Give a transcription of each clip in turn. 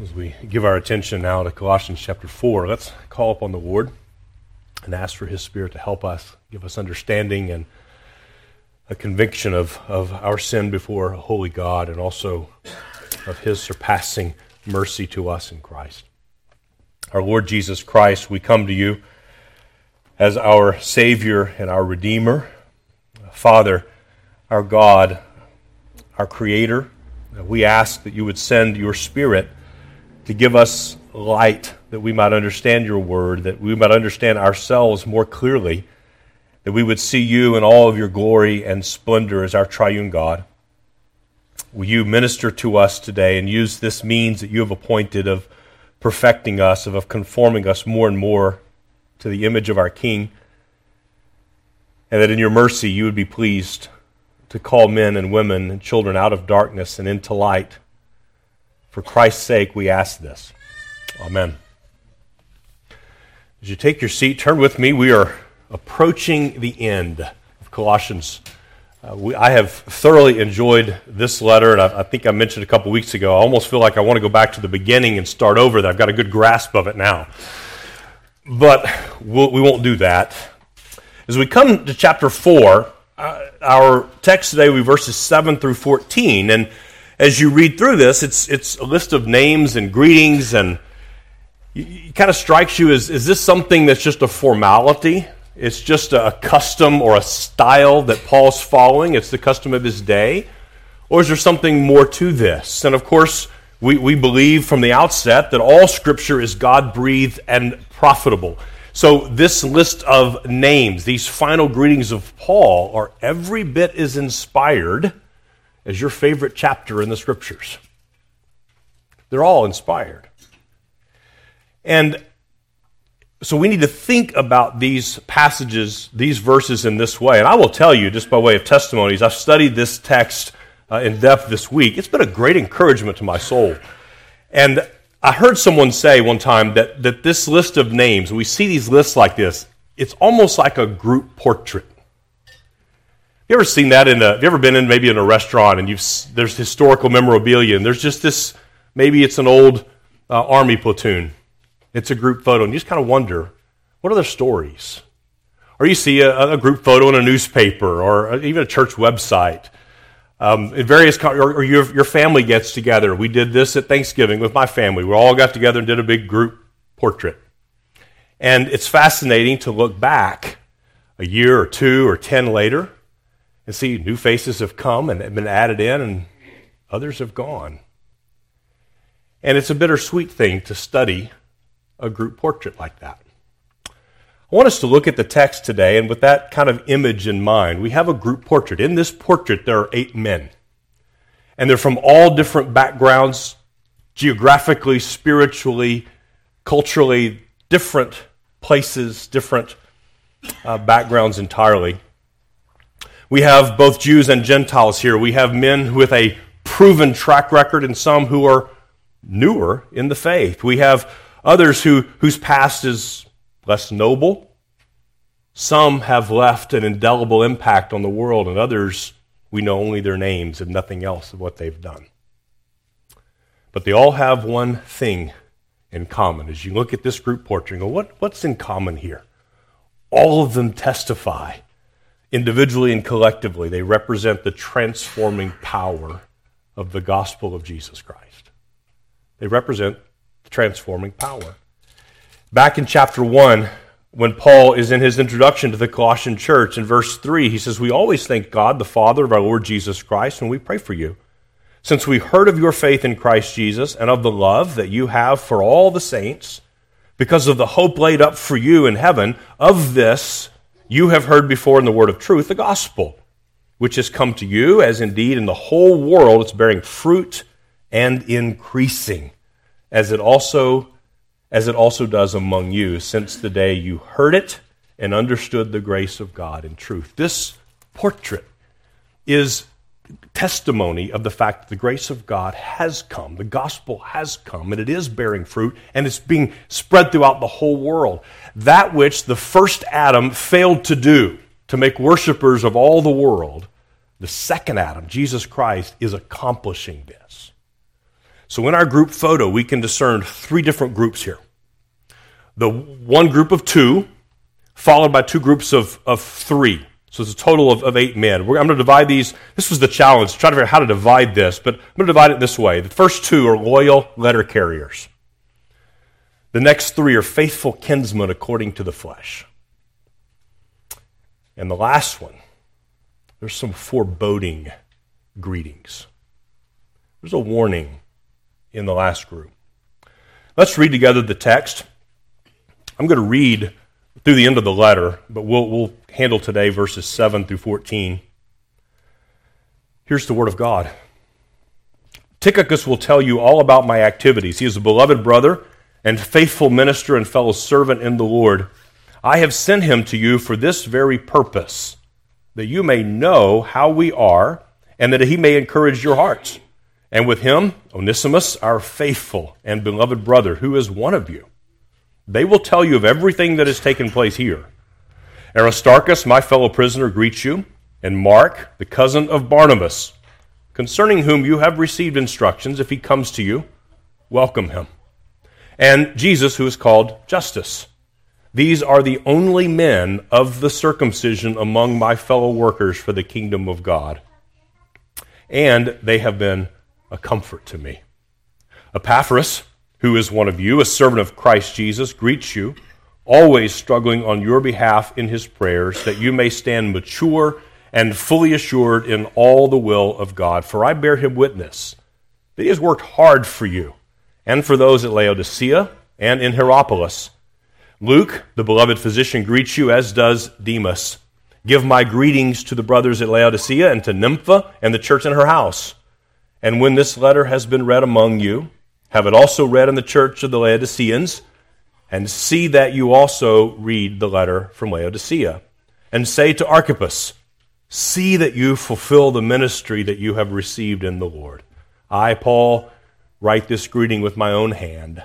As we give our attention now to Colossians chapter 4, let's call upon the Lord and ask for His Spirit to help us, give us understanding and a conviction of, of our sin before holy God and also of His surpassing mercy to us in Christ. Our Lord Jesus Christ, we come to you as our Savior and our Redeemer. Father, our God, our Creator, we ask that you would send your Spirit to give us light that we might understand your word, that we might understand ourselves more clearly, that we would see you in all of your glory and splendor as our triune God. Will you minister to us today and use this means that you have appointed of perfecting us, of conforming us more and more to the image of our King, and that in your mercy you would be pleased to call men and women and children out of darkness and into light for Christ's sake, we ask this. Amen. As you take your seat, turn with me. We are approaching the end of Colossians. Uh, we, I have thoroughly enjoyed this letter, and I, I think I mentioned a couple weeks ago. I almost feel like I want to go back to the beginning and start over. That I've got a good grasp of it now, but we'll, we will not do that. As we come to chapter four, uh, our text today will be verses seven through fourteen, and as you read through this, it's, it's a list of names and greetings, and it kind of strikes you as is this something that's just a formality? It's just a custom or a style that Paul's following, it's the custom of his day? Or is there something more to this? And of course, we, we believe from the outset that all Scripture is God breathed and profitable. So, this list of names, these final greetings of Paul, are every bit as inspired as your favorite chapter in the scriptures. They're all inspired. And so we need to think about these passages, these verses in this way. And I will tell you, just by way of testimonies, I've studied this text uh, in depth this week. It's been a great encouragement to my soul. And I heard someone say one time that, that this list of names, we see these lists like this, it's almost like a group portrait. You ever seen that in a, have you ever been in maybe in a restaurant and you've, there's historical memorabilia and there's just this, maybe it's an old uh, army platoon. It's a group photo and you just kind of wonder, what are their stories? Or you see a, a group photo in a newspaper or even a church website. Um, in various, or, or your, your family gets together. We did this at Thanksgiving with my family. We all got together and did a big group portrait. And it's fascinating to look back a year or two or ten later and see new faces have come and have been added in, and others have gone. And it's a bittersweet thing to study a group portrait like that. I want us to look at the text today, and with that kind of image in mind, we have a group portrait. In this portrait, there are eight men. And they're from all different backgrounds, geographically, spiritually, culturally, different places, different uh, backgrounds entirely. We have both Jews and Gentiles here. We have men with a proven track record and some who are newer in the faith. We have others who, whose past is less noble. Some have left an indelible impact on the world, and others, we know only their names and nothing else of what they've done. But they all have one thing in common. As you look at this group portrait, go, what, what's in common here? All of them testify individually and collectively, they represent the transforming power of the gospel of Jesus Christ. They represent the transforming power. Back in chapter 1, when Paul is in his introduction to the Colossian church, in verse 3, he says, We always thank God, the Father of our Lord Jesus Christ, when we pray for you. Since we heard of your faith in Christ Jesus and of the love that you have for all the saints, because of the hope laid up for you in heaven, of this you have heard before in the word of truth, the gospel, which has come to you, as indeed in the whole world it's bearing fruit and increasing, as it also as it also does among you since the day you heard it and understood the grace of God in truth. This portrait is testimony of the fact that the grace of God has come, the gospel has come, and it is bearing fruit, and it's being spread throughout the whole world. That which the first Adam failed to do, to make worshipers of all the world, the second Adam, Jesus Christ, is accomplishing this. So in our group photo, we can discern three different groups here. The one group of two, followed by two groups of, of three. So it's a total of, of eight men. We're, I'm going to divide these. This was the challenge, try to figure out how to divide this, but I'm going to divide it this way. The first two are loyal letter carriers. The next three are faithful kinsmen according to the flesh. And the last one, there's some foreboding greetings. There's a warning in the last group. Let's read together the text. I'm going to read through the end of the letter, but we'll, we'll handle today verses 7 through 14. Here's the Word of God. Tychicus will tell you all about my activities. He is a beloved brother and faithful minister and fellow servant in the Lord. I have sent him to you for this very purpose, that you may know how we are, and that he may encourage your hearts. And with him, Onesimus, our faithful and beloved brother, who is one of you. They will tell you of everything that has taken place here. Aristarchus, my fellow prisoner, greets you, and Mark, the cousin of Barnabas, concerning whom you have received instructions. If he comes to you, welcome him. And Jesus, who is called Justus. These are the only men of the circumcision among my fellow workers for the kingdom of God. And they have been a comfort to me. Epaphras, who is one of you, a servant of Christ Jesus, greets you, always struggling on your behalf in his prayers, that you may stand mature and fully assured in all the will of God. For I bear him witness that he has worked hard for you and for those at Laodicea and in Hierapolis. Luke, the beloved physician, greets you, as does Demas. Give my greetings to the brothers at Laodicea and to Nympha and the church in her house. And when this letter has been read among you, have it also read in the church of the Laodiceans, and see that you also read the letter from Laodicea. And say to Archippus, See that you fulfill the ministry that you have received in the Lord. I, Paul, write this greeting with my own hand.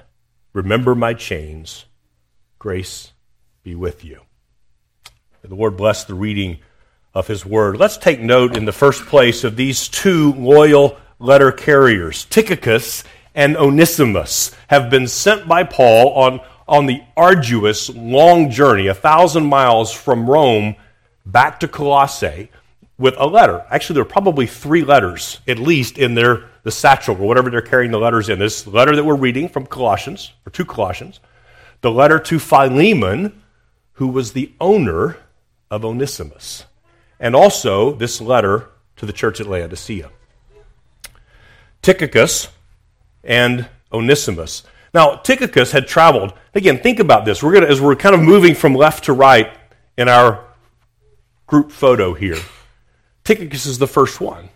Remember my chains. Grace be with you. May the Lord bless the reading of his word. Let's take note in the first place of these two loyal letter carriers, Tychicus and Onesimus, have been sent by Paul on, on the arduous, long journey, a thousand miles from Rome back to Colossae, with a letter. Actually, there are probably three letters, at least, in their the satchel or whatever they're carrying the letters in. This letter that we're reading from Colossians, or to Colossians, the letter to Philemon, who was the owner of Onesimus, and also this letter to the church at Laodicea. Tychicus and Onesimus. Now, Tychicus had traveled. Again, think about this. We're gonna, as we're kind of moving from left to right in our group photo here. Tychicus is the first one.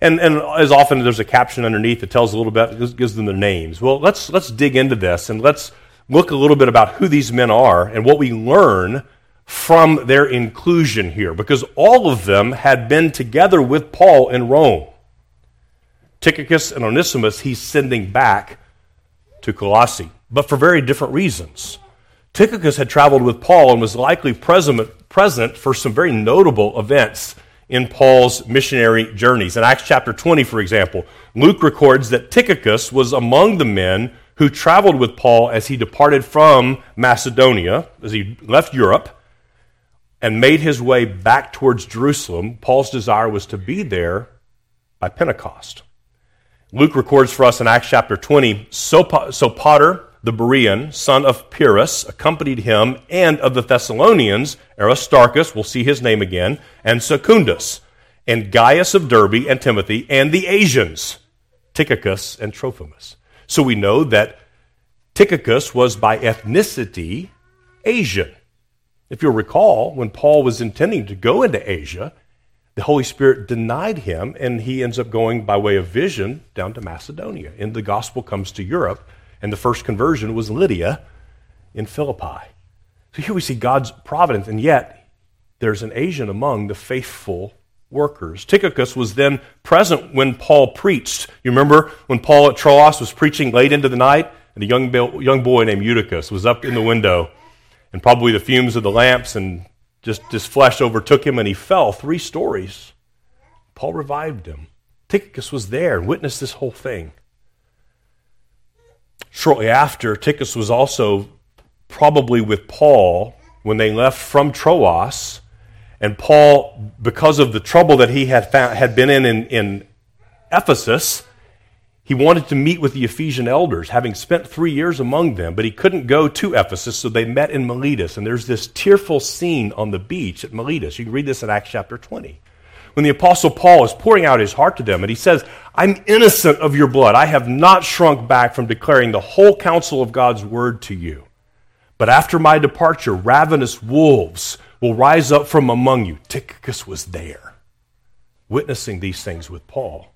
And, and as often there's a caption underneath that tells a little bit, gives them their names. Well, let's, let's dig into this and let's look a little bit about who these men are and what we learn from their inclusion here, because all of them had been together with Paul in Rome. Tychicus and Onesimus, he's sending back to Colossae, but for very different reasons. Tychicus had traveled with Paul and was likely present, present for some very notable events in Paul's missionary journeys. In Acts chapter 20, for example, Luke records that Tychicus was among the men who traveled with Paul as he departed from Macedonia, as he left Europe, and made his way back towards Jerusalem. Paul's desire was to be there by Pentecost. Luke records for us in Acts chapter 20 Sopater, the Berean, son of Pyrrhus, accompanied him, and of the Thessalonians, Aristarchus, we'll see his name again, and Secundus, and Gaius of Derbe, and Timothy, and the Asians, Tychicus and Trophimus. So we know that Tychicus was by ethnicity Asian. If you'll recall, when Paul was intending to go into Asia, the Holy Spirit denied him, and he ends up going by way of vision down to Macedonia. And the gospel comes to Europe, and the first conversion was Lydia in Philippi. So here we see God's providence, and yet there's an Asian among the faithful workers. Tychicus was then present when Paul preached. You remember when Paul at Troas was preaching late into the night, and a young, young boy named Eutychus was up in the window, and probably the fumes of the lamps and just his flesh overtook him and he fell three stories. Paul revived him. Tychicus was there and witnessed this whole thing. shortly after, Tychicus was also probably with Paul when they left from Troas. And Paul, because of the trouble that he had, found, had been in, in in Ephesus, he wanted to meet with the Ephesian elders, having spent three years among them, but he couldn't go to Ephesus, so they met in Miletus. And there's this tearful scene on the beach at Miletus. You can read this in Acts chapter 20. When the Apostle Paul is pouring out his heart to them, and he says, I'm innocent of your blood. I have not shrunk back from declaring the whole counsel of God's word to you. But after my departure, ravenous wolves will rise up from among you. Tychicus was there, witnessing these things with Paul.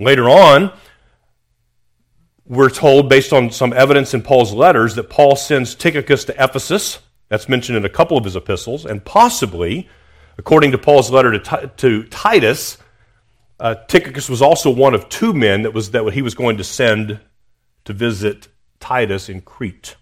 Later on, we're told, based on some evidence in Paul's letters, that Paul sends Tychicus to Ephesus. That's mentioned in a couple of his epistles. And possibly, according to Paul's letter to, to Titus, uh, Tychicus was also one of two men that, was, that he was going to send to visit Titus in Crete.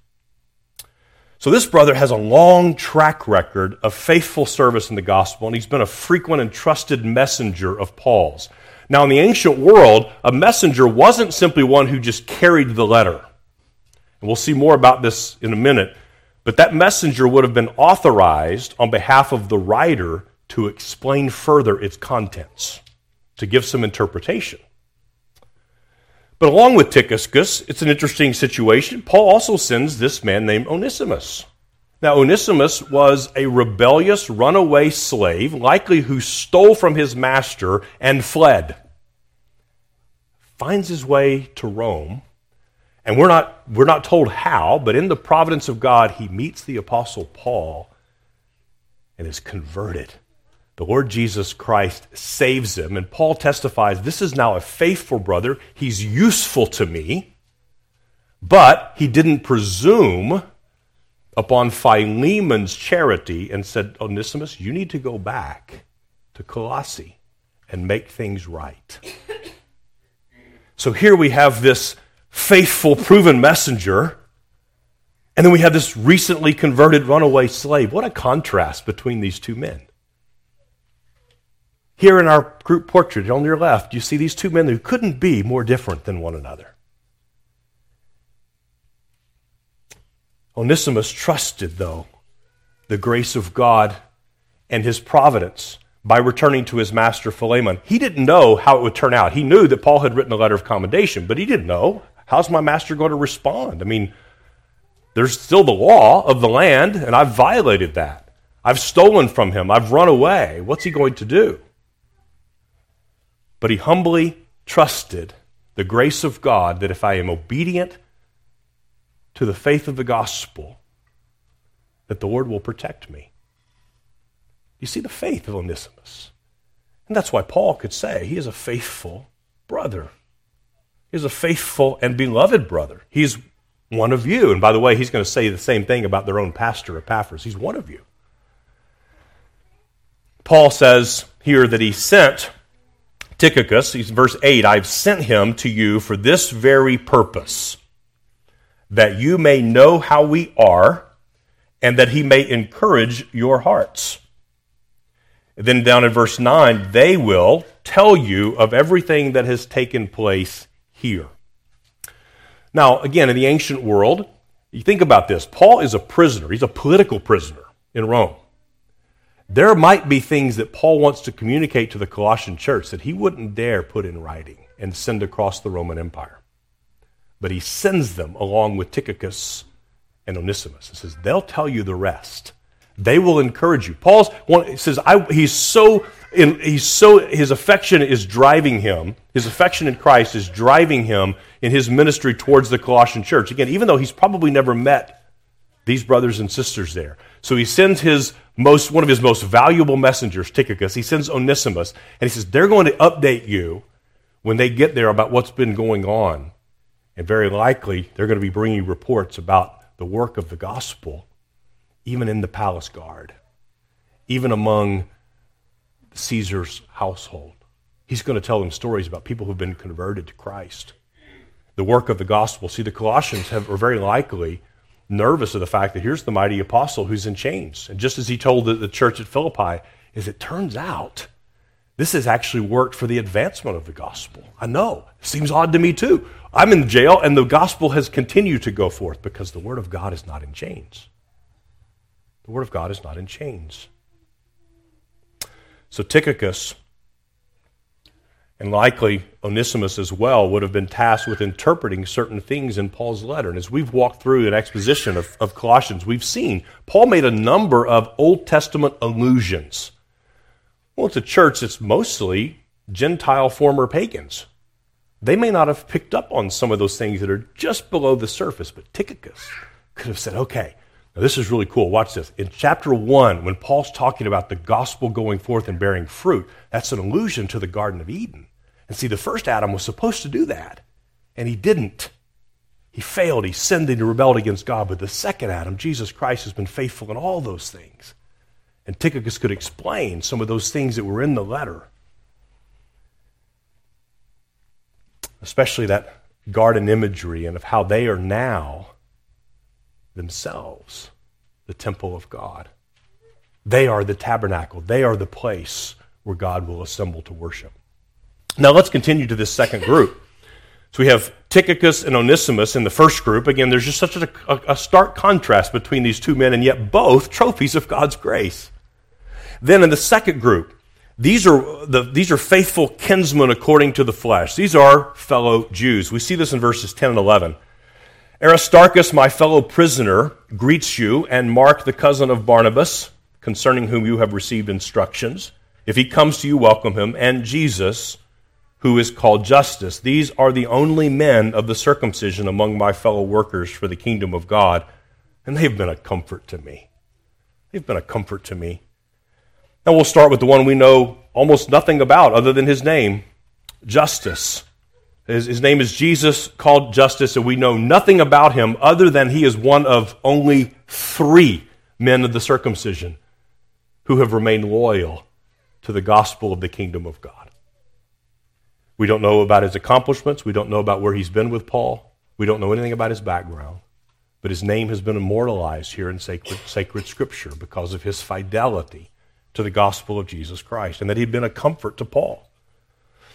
So, this brother has a long track record of faithful service in the gospel, and he's been a frequent and trusted messenger of Paul's. Now, in the ancient world, a messenger wasn't simply one who just carried the letter. And we'll see more about this in a minute. But that messenger would have been authorized on behalf of the writer to explain further its contents, to give some interpretation. But along with Tychicus, it's an interesting situation. Paul also sends this man named Onesimus. Now, Onesimus was a rebellious runaway slave, likely who stole from his master and fled. Finds his way to Rome, and we're not, we're not told how, but in the providence of God, he meets the Apostle Paul and is converted the Lord Jesus Christ saves him, and Paul testifies this is now a faithful brother. He's useful to me, but he didn't presume upon Philemon's charity and said, Onesimus, you need to go back to Colossae and make things right. So here we have this faithful, proven messenger, and then we have this recently converted runaway slave. What a contrast between these two men. Here in our group portrait on your left, you see these two men who couldn't be more different than one another. Onesimus trusted, though, the grace of God and his providence by returning to his master Philemon. He didn't know how it would turn out. He knew that Paul had written a letter of commendation, but he didn't know how's my master going to respond? I mean, there's still the law of the land, and I've violated that. I've stolen from him. I've run away. What's he going to do? But he humbly trusted the grace of God that if I am obedient to the faith of the gospel, that the Lord will protect me. You see the faith of Onesimus. And that's why Paul could say he is a faithful brother. He is a faithful and beloved brother. He's one of you. And by the way, he's going to say the same thing about their own pastor, Epaphras. He's one of you. Paul says here that he sent Tychicus, he's verse 8, I've sent him to you for this very purpose, that you may know how we are, and that he may encourage your hearts. Then down in verse 9, they will tell you of everything that has taken place here. Now, again, in the ancient world, you think about this. Paul is a prisoner, he's a political prisoner in Rome there might be things that Paul wants to communicate to the Colossian church that he wouldn't dare put in writing and send across the Roman Empire. But he sends them along with Tychicus and Onesimus. He says, they'll tell you the rest. They will encourage you. Paul says, he's so, in, he's so, his affection is driving him, his affection in Christ is driving him in his ministry towards the Colossian church. Again, even though he's probably never met these brothers and sisters there. So he sends his most, one of his most valuable messengers, Tychicus. He sends Onesimus, and he says, They're going to update you when they get there about what's been going on. And very likely, they're going to be bringing reports about the work of the gospel, even in the palace guard, even among Caesar's household. He's going to tell them stories about people who've been converted to Christ. The work of the gospel. See, the Colossians have, are very likely nervous of the fact that here's the mighty apostle who's in chains. And just as he told the, the church at Philippi, is it turns out this has actually worked for the advancement of the gospel. I know. It seems odd to me too. I'm in jail, and the gospel has continued to go forth because the word of God is not in chains. The word of God is not in chains. So Tychicus and likely Onesimus as well would have been tasked with interpreting certain things in Paul's letter. And as we've walked through an exposition of, of Colossians, we've seen Paul made a number of Old Testament allusions. Well, it's a church that's mostly Gentile former pagans. They may not have picked up on some of those things that are just below the surface, but Tychicus could have said, okay, now this is really cool. Watch this. In chapter 1, when Paul's talking about the gospel going forth and bearing fruit, that's an allusion to the Garden of Eden. And see, the first Adam was supposed to do that, and he didn't. He failed. He sinned and he rebelled against God. But the second Adam, Jesus Christ, has been faithful in all those things. And Tychicus could explain some of those things that were in the letter, especially that garden imagery and of how they are now themselves the temple of God. They are the tabernacle, they are the place where God will assemble to worship. Now let's continue to this second group. So we have Tychicus and Onesimus in the first group. Again, there's just such a, a, stark contrast between these two men, and yet both trophies of God's grace. Then in the second group, these are, the, these are faithful kinsmen according to the flesh. These are fellow Jews. We see this in verses 10 and 11. Aristarchus, my fellow prisoner, greets you, and Mark, the cousin of Barnabas, concerning whom you have received instructions. If he comes to you, welcome him, and Jesus who is called Justus. These are the only men of the circumcision among my fellow workers for the kingdom of God, and they've been a comfort to me. They've been a comfort to me. Now we'll start with the one we know almost nothing about other than his name, Justus. His, his name is Jesus, called Justus, and we know nothing about him other than he is one of only three men of the circumcision who have remained loyal to the gospel of the kingdom of God. We don't know about his accomplishments. We don't know about where he's been with Paul. We don't know anything about his background. But his name has been immortalized here in sacred, sacred scripture because of his fidelity to the gospel of Jesus Christ and that he'd been a comfort to Paul.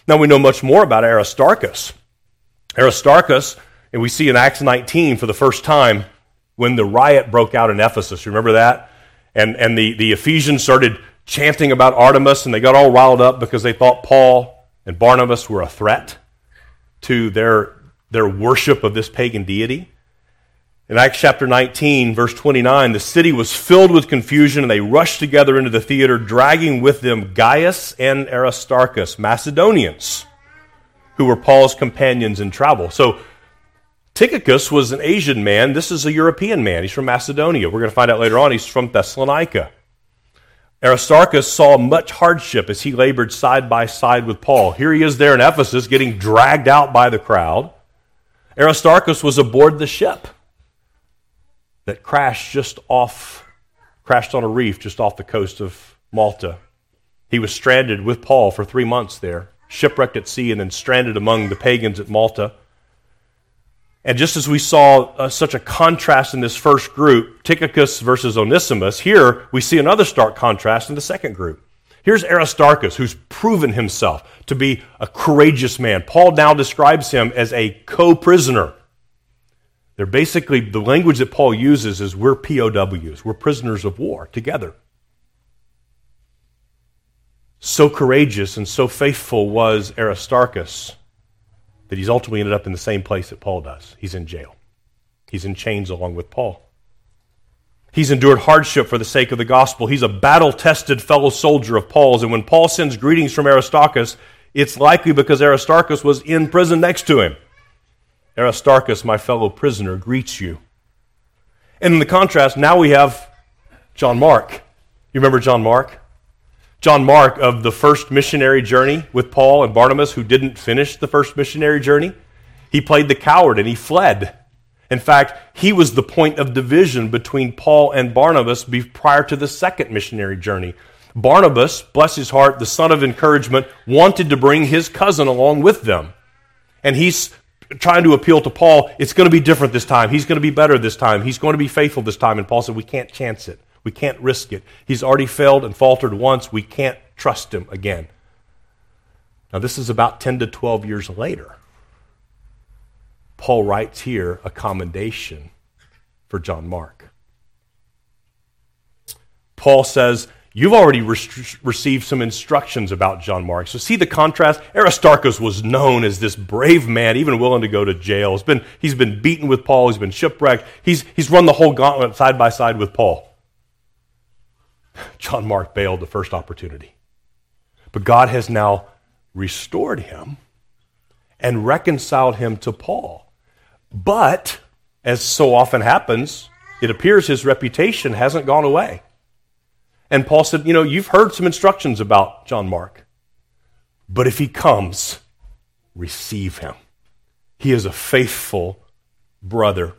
Now we know much more about Aristarchus. Aristarchus, and we see in Acts 19 for the first time when the riot broke out in Ephesus. Remember that? And, and the, the Ephesians started chanting about Artemis and they got all riled up because they thought Paul and Barnabas were a threat to their, their worship of this pagan deity. In Acts chapter 19, verse 29, the city was filled with confusion and they rushed together into the theater, dragging with them Gaius and Aristarchus, Macedonians, who were Paul's companions in travel. So Tychicus was an Asian man. This is a European man. He's from Macedonia. We're going to find out later on he's from Thessalonica. Aristarchus saw much hardship as he labored side by side with Paul. Here he is there in Ephesus getting dragged out by the crowd. Aristarchus was aboard the ship that crashed just off, crashed on a reef just off the coast of Malta. He was stranded with Paul for three months there, shipwrecked at sea and then stranded among the pagans at Malta. And just as we saw uh, such a contrast in this first group, Tychicus versus Onesimus, here we see another stark contrast in the second group. Here's Aristarchus, who's proven himself to be a courageous man. Paul now describes him as a co prisoner. They're basically, the language that Paul uses is we're POWs, we're prisoners of war together. So courageous and so faithful was Aristarchus that he's ultimately ended up in the same place that Paul does. He's in jail, he's in chains along with Paul. He's endured hardship for the sake of the gospel. He's a battle tested fellow soldier of Paul's. And when Paul sends greetings from Aristarchus, it's likely because Aristarchus was in prison next to him. Aristarchus, my fellow prisoner, greets you. And in the contrast, now we have John Mark. You remember John Mark? John Mark of the first missionary journey with Paul and Barnabas, who didn't finish the first missionary journey. He played the coward and he fled. In fact, he was the point of division between Paul and Barnabas prior to the second missionary journey. Barnabas, bless his heart, the son of encouragement, wanted to bring his cousin along with them. And he's trying to appeal to Paul, it's going to be different this time. He's going to be better this time. He's going to be faithful this time. And Paul said, We can't chance it. We can't risk it. He's already failed and faltered once. We can't trust him again. Now, this is about 10 to 12 years later. Paul writes here a commendation for John Mark. Paul says, You've already re- received some instructions about John Mark. So, see the contrast? Aristarchus was known as this brave man, even willing to go to jail. He's been, he's been beaten with Paul, he's been shipwrecked, he's, he's run the whole gauntlet side by side with Paul. John Mark bailed the first opportunity. But God has now restored him and reconciled him to Paul. But, as so often happens, it appears his reputation hasn't gone away. And Paul said, You know, you've heard some instructions about John Mark, but if he comes, receive him. He is a faithful brother.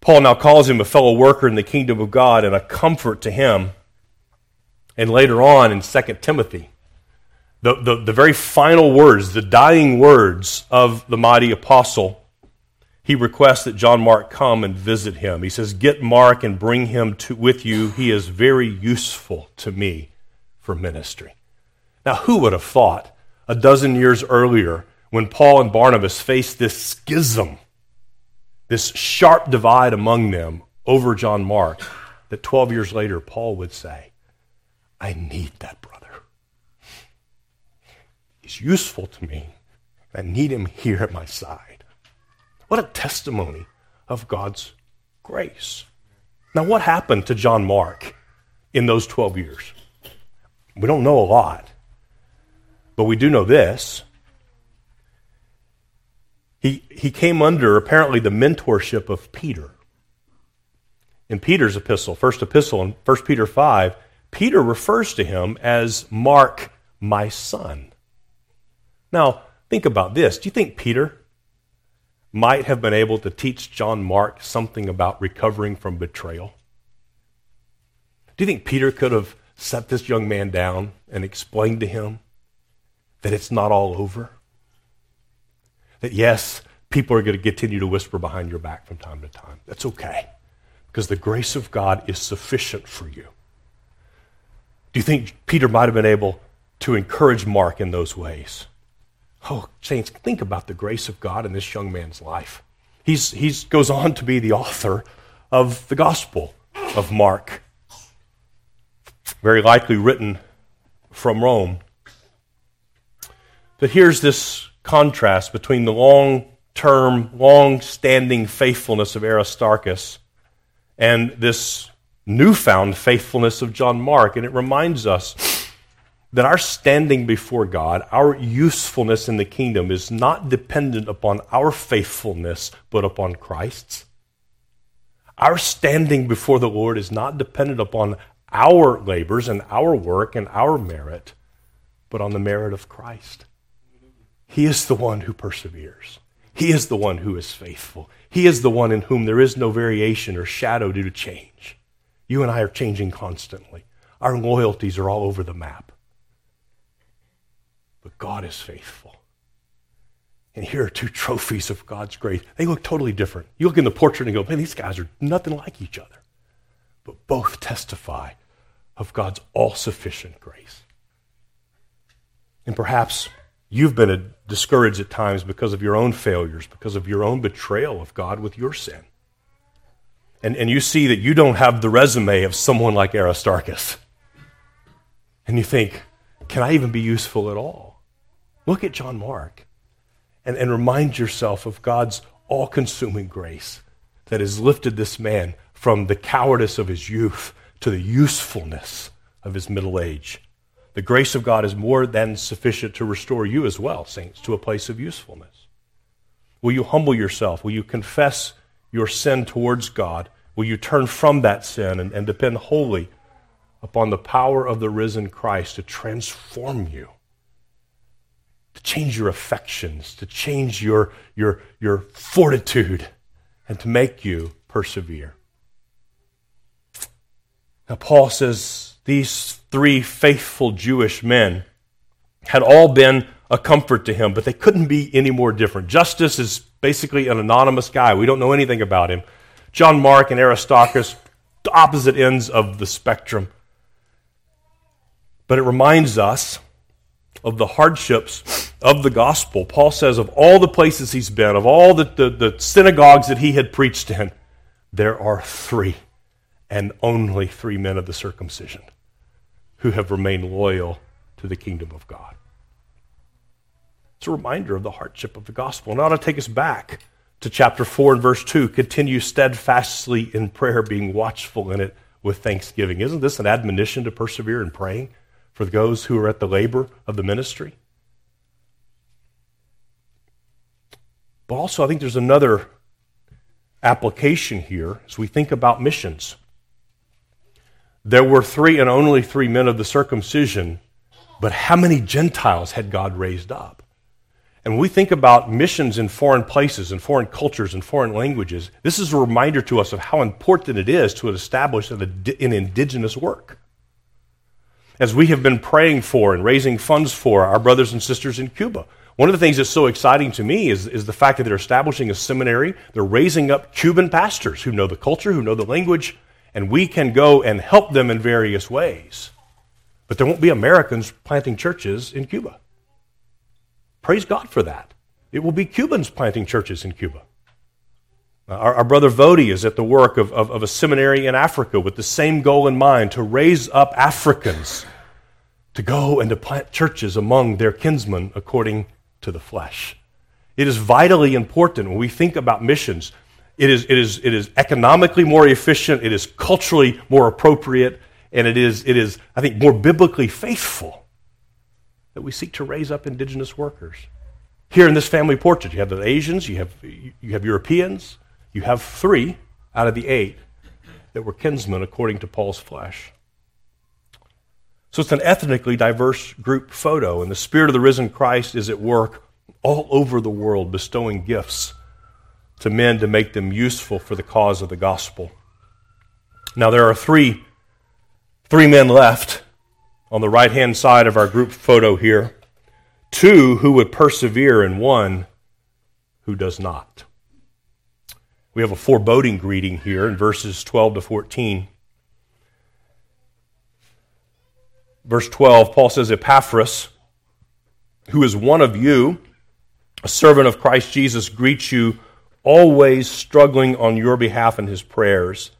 Paul now calls him a fellow worker in the kingdom of God and a comfort to him. And later on in 2 Timothy, the, the, the very final words, the dying words of the mighty apostle, he requests that John Mark come and visit him. He says, Get Mark and bring him to, with you. He is very useful to me for ministry. Now, who would have thought a dozen years earlier, when Paul and Barnabas faced this schism, this sharp divide among them over John Mark, that 12 years later, Paul would say, I need that brother. He's useful to me. I need him here at my side. What a testimony of God's grace. Now, what happened to John Mark in those 12 years? We don't know a lot, but we do know this. He, he came under apparently the mentorship of Peter. In Peter's epistle, first epistle in 1 Peter 5, Peter refers to him as Mark, my son. Now, think about this. Do you think Peter might have been able to teach John Mark something about recovering from betrayal? Do you think Peter could have set this young man down and explained to him that it's not all over? That yes, people are going to continue to whisper behind your back from time to time. That's okay, because the grace of God is sufficient for you. Do you think Peter might have been able to encourage Mark in those ways? Oh, saints, think about the grace of God in this young man's life. He he's, goes on to be the author of the Gospel of Mark, very likely written from Rome. But here's this contrast between the long term, long standing faithfulness of Aristarchus and this newfound faithfulness of John Mark. And it reminds us that our standing before God, our usefulness in the kingdom, is not dependent upon our faithfulness, but upon Christ's. Our standing before the Lord is not dependent upon our labors and our work and our merit, but on the merit of Christ. He is the one who perseveres. He is the one who is faithful. He is the one in whom there is no variation or shadow due to change. You and I are changing constantly. Our loyalties are all over the map. But God is faithful. And here are two trophies of God's grace. They look totally different. You look in the portrait and go, man, these guys are nothing like each other. But both testify of God's all sufficient grace. And perhaps you've been discouraged at times because of your own failures, because of your own betrayal of God with your sin. And, and you see that you don't have the resume of someone like Aristarchus. And you think, can I even be useful at all? Look at John Mark and, and remind yourself of God's all consuming grace that has lifted this man from the cowardice of his youth to the usefulness of his middle age. The grace of God is more than sufficient to restore you as well, saints, to a place of usefulness. Will you humble yourself? Will you confess your sin towards God? Will you turn from that sin and, and depend wholly upon the power of the risen Christ to transform you? To change your affections, to change your, your, your fortitude, and to make you persevere. Now, Paul says these three faithful Jewish men had all been a comfort to him, but they couldn't be any more different. Justus is basically an anonymous guy. We don't know anything about him. John Mark and Aristarchus, opposite ends of the spectrum. But it reminds us of the hardships of the gospel, Paul says of all the places he's been, of all the, the, the synagogues that he had preached in, there are three and only three men of the circumcision who have remained loyal to the kingdom of God. It's a reminder of the hardship of the gospel. And ought to take us back to chapter 4 and verse 2. Continue steadfastly in prayer, being watchful in it with thanksgiving. Isn't this an admonition to persevere in praying for those who are at the labor of the ministry? But also, I think there's another application here as we think about missions. There were three and only three men of the circumcision, but how many Gentiles had God raised up? And when we think about missions in foreign places and foreign cultures and foreign languages, this is a reminder to us of how important it is to establish an indigenous work. As we have been praying for and raising funds for our brothers and sisters in Cuba, one of the things that's so exciting to me is, is the fact that they're establishing a seminary. They're raising up Cuban pastors who know the culture, who know the language, and we can go and help them in various ways. But there won't be Americans planting churches in Cuba. Praise God for that. It will be Cubans planting churches in Cuba. Our, our brother Vodi is at the work of, of, of a seminary in Africa with the same goal in mind to raise up Africans to go and to plant churches among their kinsmen according to the flesh. It is vitally important when we think about missions. It is, it is, it is economically more efficient, it is culturally more appropriate, and it is, it is, I think, more biblically faithful that we seek to raise up indigenous workers. Here in this family portrait, you have the Asians, you have, you have Europeans, you have three out of the eight that were kinsmen according to Paul's flesh. So it's an ethnically diverse group photo, and the Spirit of the risen Christ is at work all over the world, bestowing gifts to men to make them useful for the cause of the gospel. Now, there are three, three men left on the right hand side of our group photo here two who would persevere, and one who does not. We have a foreboding greeting here in verses 12 to 14. Verse 12, Paul says, Epaphras, who is one of you, a servant of Christ Jesus, greets you, always struggling on your behalf in his prayers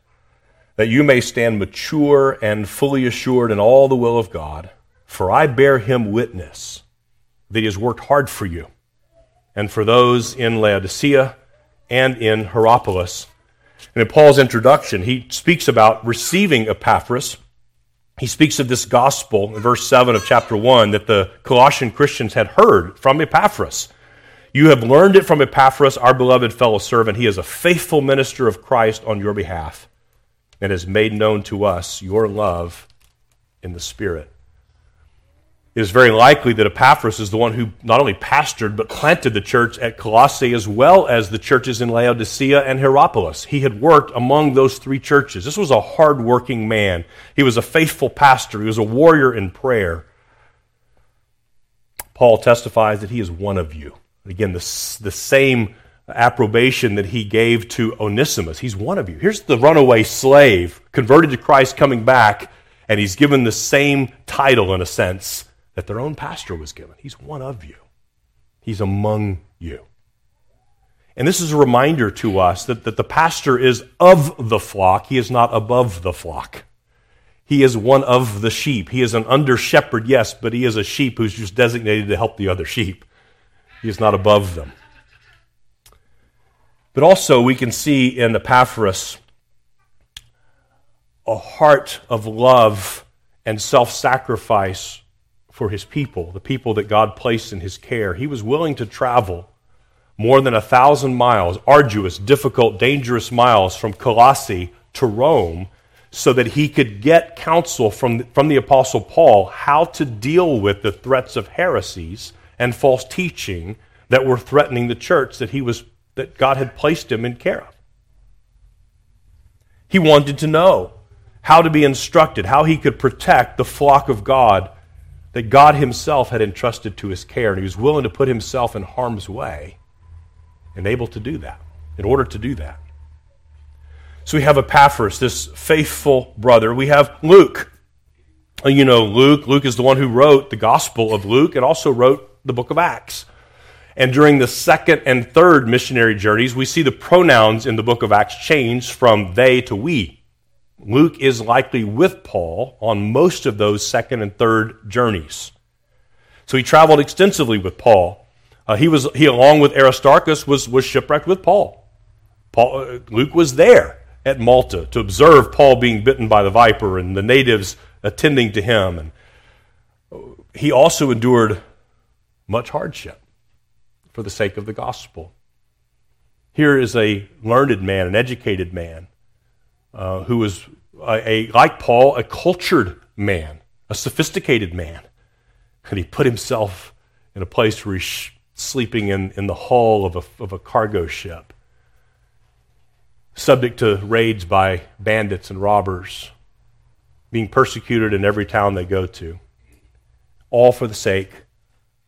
that you may stand mature and fully assured in all the will of God. For I bear him witness that he has worked hard for you and for those in Laodicea and in Hierapolis. And in Paul's introduction, he speaks about receiving Epaphras. He speaks of this gospel in verse 7 of chapter 1 that the Colossian Christians had heard from Epaphras. You have learned it from Epaphras, our beloved fellow servant. He is a faithful minister of Christ on your behalf and has made known to us your love in the Spirit. It is very likely that Epaphras is the one who not only pastored but planted the church at Colossae as well as the churches in Laodicea and Hierapolis. He had worked among those three churches. This was a hardworking man. He was a faithful pastor. He was a warrior in prayer. Paul testifies that he is one of you. Again, the, the same approbation that he gave to Onesimus. He's one of you. Here's the runaway slave, converted to Christ, coming back, and he's given the same title, in a sense, that their own pastor was given. He's one of you, he's among you. And this is a reminder to us that, that the pastor is of the flock, he is not above the flock. He is one of the sheep. He is an under shepherd, yes, but he is a sheep who's just designated to help the other sheep. He is not above them. But also, we can see in Epaphras a heart of love and self sacrifice for his people, the people that God placed in his care. He was willing to travel more than a thousand miles, arduous, difficult, dangerous miles from Colossae to Rome, so that he could get counsel from, from the Apostle Paul how to deal with the threats of heresies and false teaching that were threatening the church that he was that God had placed him in care of. He wanted to know how to be instructed, how he could protect the flock of God that God himself had entrusted to his care. And he was willing to put himself in harm's way and able to do that, in order to do that. So we have Epaphras, this faithful brother. We have Luke. You know, Luke, Luke is the one who wrote the Gospel of Luke and also wrote the book of Acts. And during the second and third missionary journeys, we see the pronouns in the book of Acts change from they to we. Luke is likely with Paul on most of those second and third journeys. So he traveled extensively with Paul. Uh, he, was, he, along with Aristarchus, was, was shipwrecked with Paul. Paul. Uh, Luke was there at Malta to observe Paul being bitten by the viper and the natives attending to him. And he also endured much hardship for the sake of the gospel. Here is a learned man, an educated man, uh, who was a, a, like Paul, a cultured man, a sophisticated man. And he put himself in a place where he's sleeping in, in the hull of a, of a cargo ship, subject to raids by bandits and robbers, being persecuted in every town they go to, all for the sake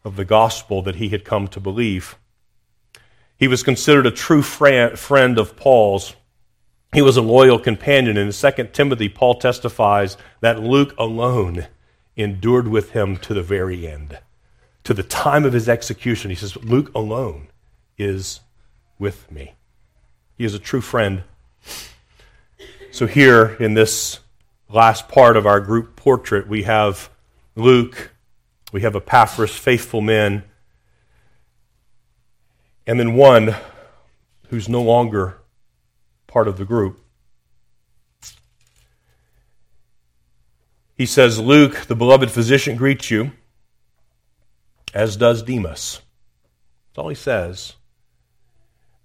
of the gospel that he had come to believe. He was considered a true friend of Paul's. He was a loyal companion. In 2 Timothy, Paul testifies that Luke alone endured with him to the very end. To the time of his execution, he says, Luke alone is with me. He is a true friend. So, here in this last part of our group portrait, we have Luke we have Epaphras, faithful men, and then one who's no longer part of the group. He says, Luke, the beloved physician, greets you, as does Demas. That's all he says.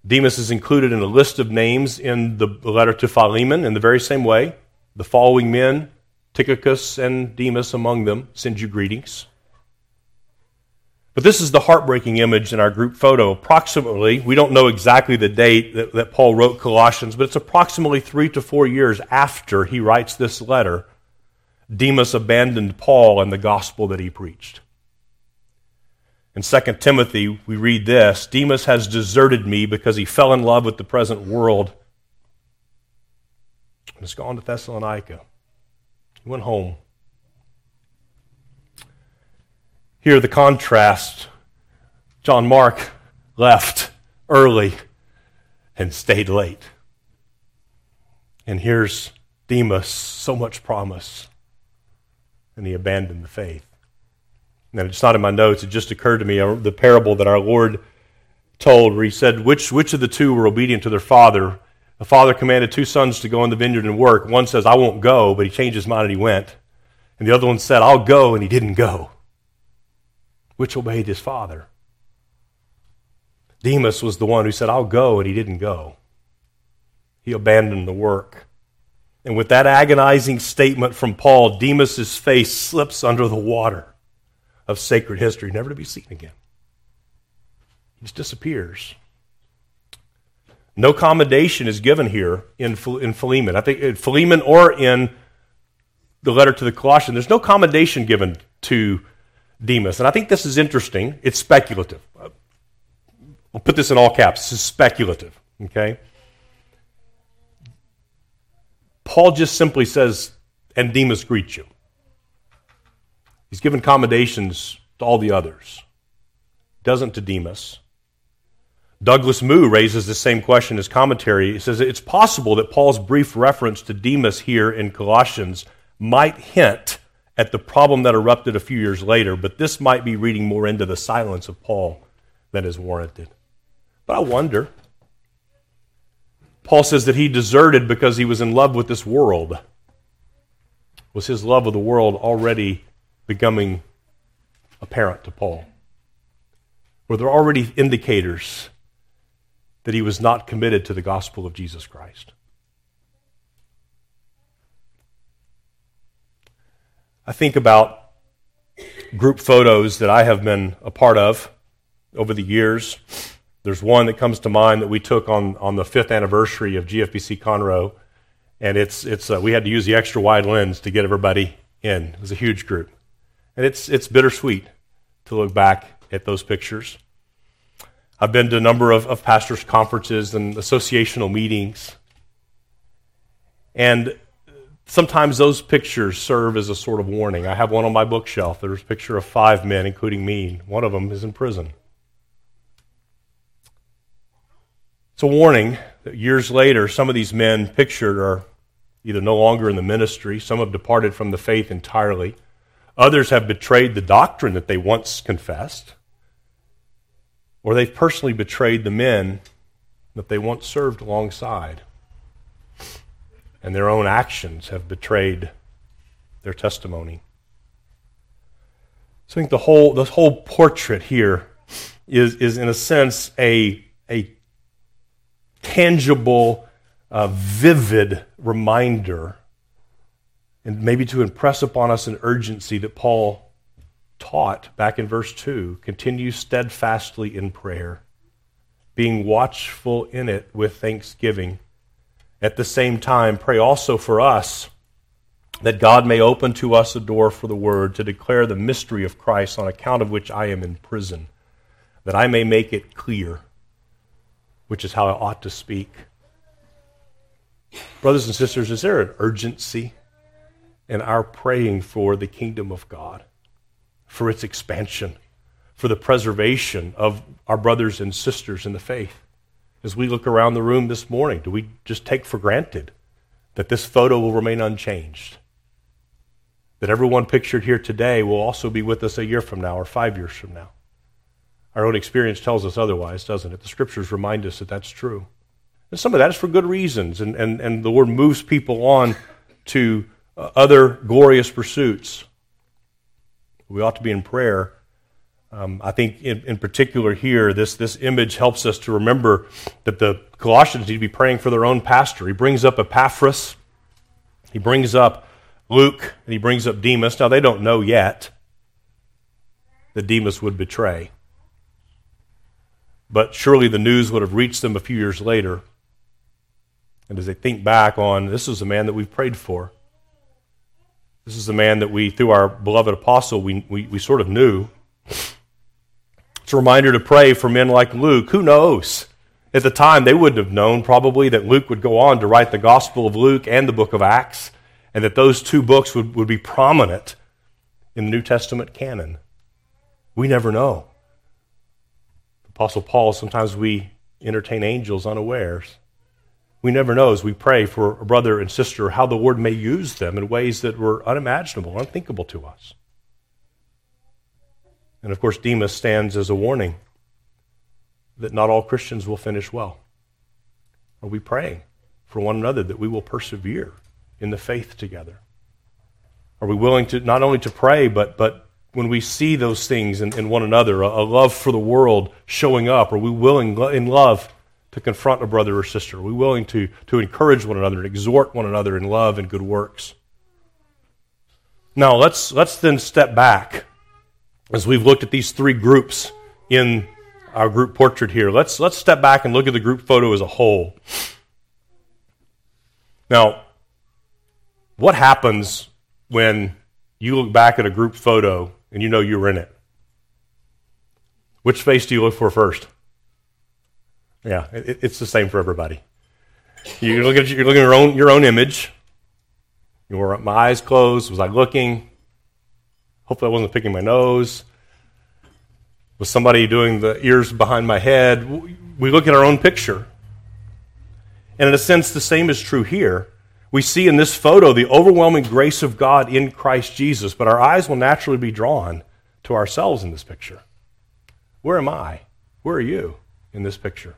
Demas is included in a list of names in the letter to Philemon in the very same way. The following men, Tychicus and Demas among them, send you greetings. But this is the heartbreaking image in our group photo. Approximately, we don't know exactly the date that, that, Paul wrote Colossians, but it's approximately three to four years after he writes this letter. Demas abandoned Paul and the gospel that he preached. In 2 Timothy, we read this Demas has deserted me because he fell in love with the present world and has gone to Thessalonica. He went home. Here, the contrast John Mark left early and stayed late. And here's Demas, so much promise, and he abandoned the faith. And it's not in my notes, it just occurred to me uh, the parable that our Lord told, where he said, Which, which of the two were obedient to their father? The father commanded two sons to go in the vineyard and work. One says, I won't go, but he changed his mind and he went. And the other one said, I'll go, and he didn't go which obeyed his father. Demas was the one who said, I'll go, and he didn't go. He abandoned the work. And with that agonizing statement from Paul, Demas's face slips under the water of sacred history, never to be seen again. He just disappears. No commendation is given here in, in Philemon. I think in Philemon or in the letter to the Colossians, there's no commendation given to Demas. And I think this is interesting. It's speculative. I'll put this in all caps. This is speculative. Okay? Paul just simply says, and Demas greets you. He's given commendations to all the others, doesn't to Demas. Douglas Moo raises the same question in his commentary. He says it's possible that Paul's brief reference to Demas here in Colossians might hint at the problem that erupted a few years later, but this might be reading more into the silence of Paul than is warranted. But I wonder. Paul says that he deserted because he was in love with this world. Was his love of the world already becoming apparent to Paul? Were there already indicators that he was not committed to the gospel of Jesus Christ? I think about group photos that I have been a part of over the years. There's one that comes to mind that we took on, on the fifth anniversary of GFBC Conroe, and it's, it's, uh, we had to use the extra wide lens to get everybody in. It was a huge group. And it's, it's bittersweet to look back at those pictures. I've been to a number of, of pastors' conferences and associational meetings. And sometimes those pictures serve as a sort of warning. I have one on my bookshelf. There's a picture of five men, including me. One of them is in prison. It's a warning that years later, some of these men pictured are either no longer in the ministry, some have departed from the faith entirely, others have betrayed the doctrine that they once confessed, or they've personally betrayed the men that they once served alongside. And their own actions have betrayed their testimony. So I think the whole, the whole portrait here is, is in a sense, a, a tangible, uh, vivid reminder, and maybe to impress upon us an urgency that Paul taught back in verse 2 continue steadfastly in prayer, being watchful in it with thanksgiving. At the same time, pray also for us that God may open to us a door for the word to declare the mystery of Christ on account of which I am in prison, that I may make it clear, which is how I ought to speak. Brothers and sisters, is there an urgency in our praying for the kingdom of God? for its expansion, for the preservation of our brothers and sisters in the faith. As we look around the room this morning, do we just take for granted that this photo will remain unchanged? That everyone pictured here today will also be with us a year from now or five years from now? Our own experience tells us otherwise, doesn't it? The scriptures remind us that that's true. And some of that is for good reasons, and, and, and the Lord moves people on to uh, other glorious pursuits. We ought to be in prayer. Um, I think, in, in particular, here, this, this image helps us to remember that the Colossians need to be praying for their own pastor. He brings up Epaphras, he brings up Luke, and he brings up Demas. Now, they don't know yet that Demas would betray. But surely the news would have reached them a few years later. And as they think back on, this is a man that we've prayed for. This is the man that we, through our beloved apostle, we, we, we sort of knew. It's a reminder to pray for men like Luke. Who knows? At the time, they wouldn't have known probably that Luke would go on to write the Gospel of Luke and the book of Acts, and that those two books would, would be prominent in the New Testament canon. We never know. Apostle Paul, sometimes we entertain angels unawares. We never know as we pray for a brother and sister how the Lord may use them in ways that were unimaginable, unthinkable to us. And of course, Demas stands as a warning that not all Christians will finish well. Are we praying for one another that we will persevere in the faith together? Are we willing to not only to pray, but, but when we see those things in, in one another, a, a love for the world showing up, are we willing in love to confront a brother or sister? Are we willing to, to encourage one another and exhort one another in love and good works? Now, let's, let's then step back as we've looked at these three groups in our group portrait here. Let's, let's step back and look at the group photo as a whole. Now, what happens when you look back at a group photo and you know you were in it? Which face do you look for first? Yeah, it, it's the same for everybody. You look at you're looking at your own your own image. You were my eyes closed. Was I looking? Hopefully, I wasn't picking my nose. Was somebody doing the ears behind my head? We look at our own picture. And in a sense, the same is true here. We see in this photo the overwhelming grace of God in Christ Jesus, but our eyes will naturally be drawn to ourselves in this picture. Where am I? Where are you in this picture?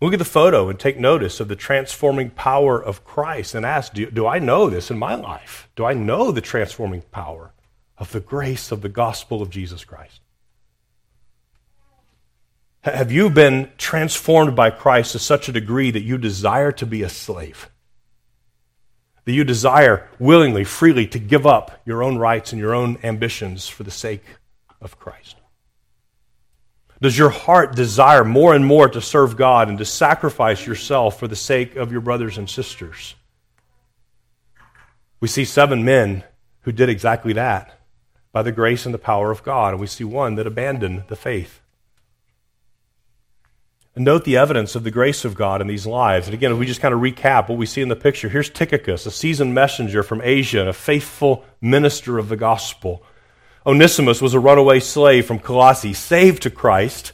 Look at the photo and take notice of the transforming power of Christ and ask do, do, I know this in my life? Do I know the transforming power of the grace of the gospel of Jesus Christ? Have you been transformed by Christ to such a degree that you desire to be a slave? That you desire willingly, freely to give up your own rights and your own ambitions for the sake of Christ? Does your heart desire more and more to serve God and to sacrifice yourself for the sake of your brothers and sisters? We see seven men who did exactly that by the grace and the power of God, and we see one that abandoned the faith. And note the evidence of the grace of God in these lives. And again, if we just kind of recap what we see in the picture, here's Tychicus, a seasoned messenger from Asia and a faithful minister of the gospel. Onesimus was a runaway slave from Colossae, saved to Christ,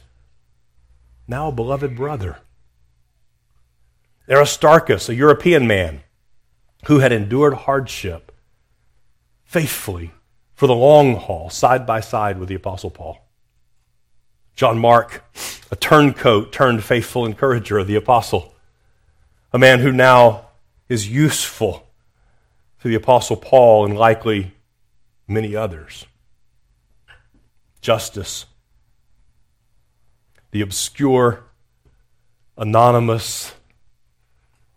now a beloved brother. Aristarchus, a European man who had endured hardship faithfully for the long haul, side by side with the Apostle Paul. John Mark, a turncoat turned faithful encourager of the apostle, a man who now is useful to the apostle Paul and likely many others. Justus, the obscure, anonymous,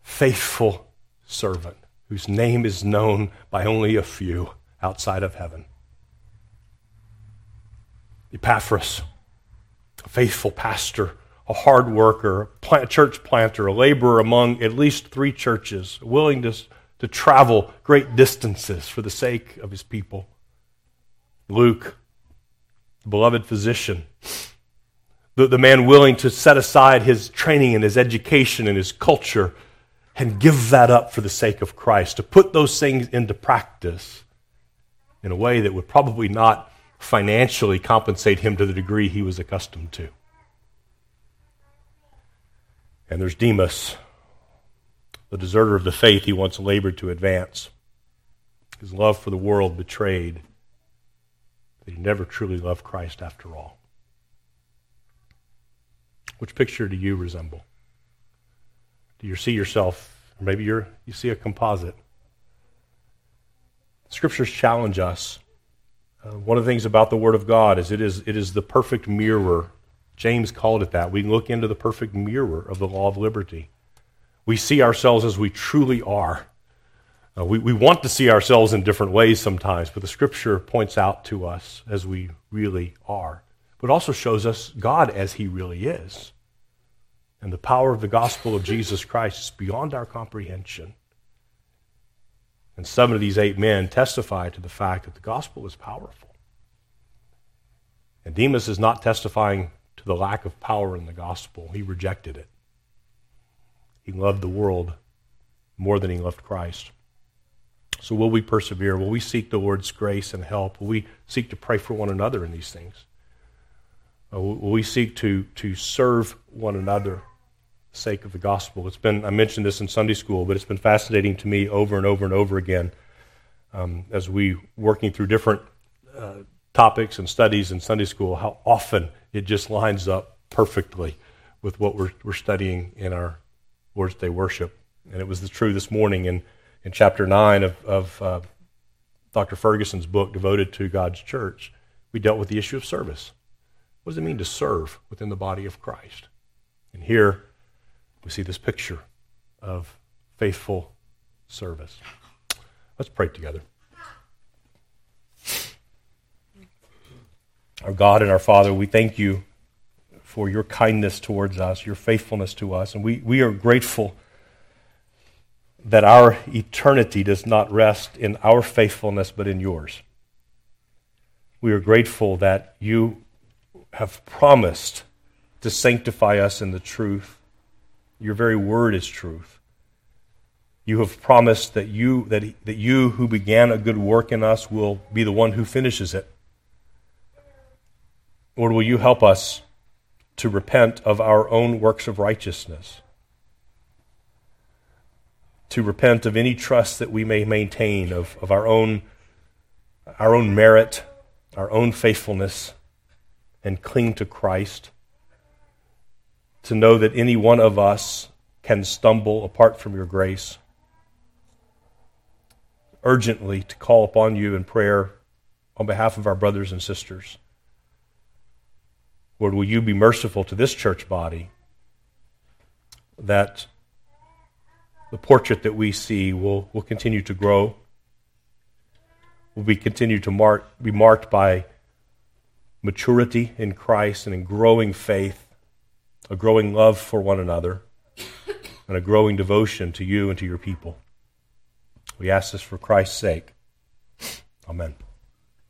faithful servant whose name is known by only a few outside of heaven. Epaphras a faithful pastor, a hard worker, a church planter, a laborer among at least three churches, willing to, to travel great distances for the sake of his people. Luke, the beloved physician, the, the man willing to set aside his training and his education and his culture and give that up for the sake of Christ, to put those things into practice in a way that would probably not financially compensate him to the degree he was accustomed to. And there's Demas, the deserter of the faith he once labored to advance. His love for the world betrayed that he never truly loved Christ after all. Which picture do you resemble? Do you see yourself, or maybe you're, you see a composite? Scriptures challenge us uh, one of the things about the Word of God is it is, it is the perfect mirror. James called it that. We look into the perfect mirror of the law of liberty. We see ourselves as we truly are. Uh, we, we want to see ourselves in different ways sometimes, but the Scripture points out to us as we really are. But also shows us God as He really is. And the power of the gospel of Jesus Christ is beyond our comprehension. And seven of these eight men testify to the fact that the gospel is powerful. And Demas is not testifying to the lack of power in the gospel, he rejected it. He loved the world more than he loved Christ. So, will we persevere? Will we seek the Lord's grace and help? Will we seek to pray for one another in these things? Uh, will we seek to, to serve one another the sake of the gospel. It's been, I mentioned this in Sunday school, but it's been fascinating to me over and over and over again um, as we working through different uh, topics and studies in Sunday school, how often it just lines up perfectly with what we're, we're studying in our Lord's Day worship. And it was the true this morning in, in chapter 9 of, of uh, Dr. Ferguson's book devoted to God's church. We dealt with the issue of service. What does it mean to serve within the body of Christ? And here, we see this picture of faithful service. Let's pray together. Our God and our Father, we thank you for your kindness towards us, your faithfulness to us, and we, we are grateful that our eternity does not rest in our faithfulness but in yours. We are grateful that you have promised to sanctify us in the truth your very word is truth. You have promised that you, that, that you who began a good work in us will be the one who finishes it. Lord, will you help us to repent of our own works of righteousness? To repent of any trust that we may maintain of, of our, own, our own merit, our own faithfulness, and cling to Christ to know that any one of us can stumble apart from your grace. Urgently to call upon you in prayer on behalf of our brothers and sisters. Lord, will you be merciful to this church body that the portrait that we see will, will continue to grow, will be continue to mark, be marked by maturity in Christ and in growing faith a growing love for one another, and a growing devotion to you and to your people. We ask this for Christ's sake. Amen.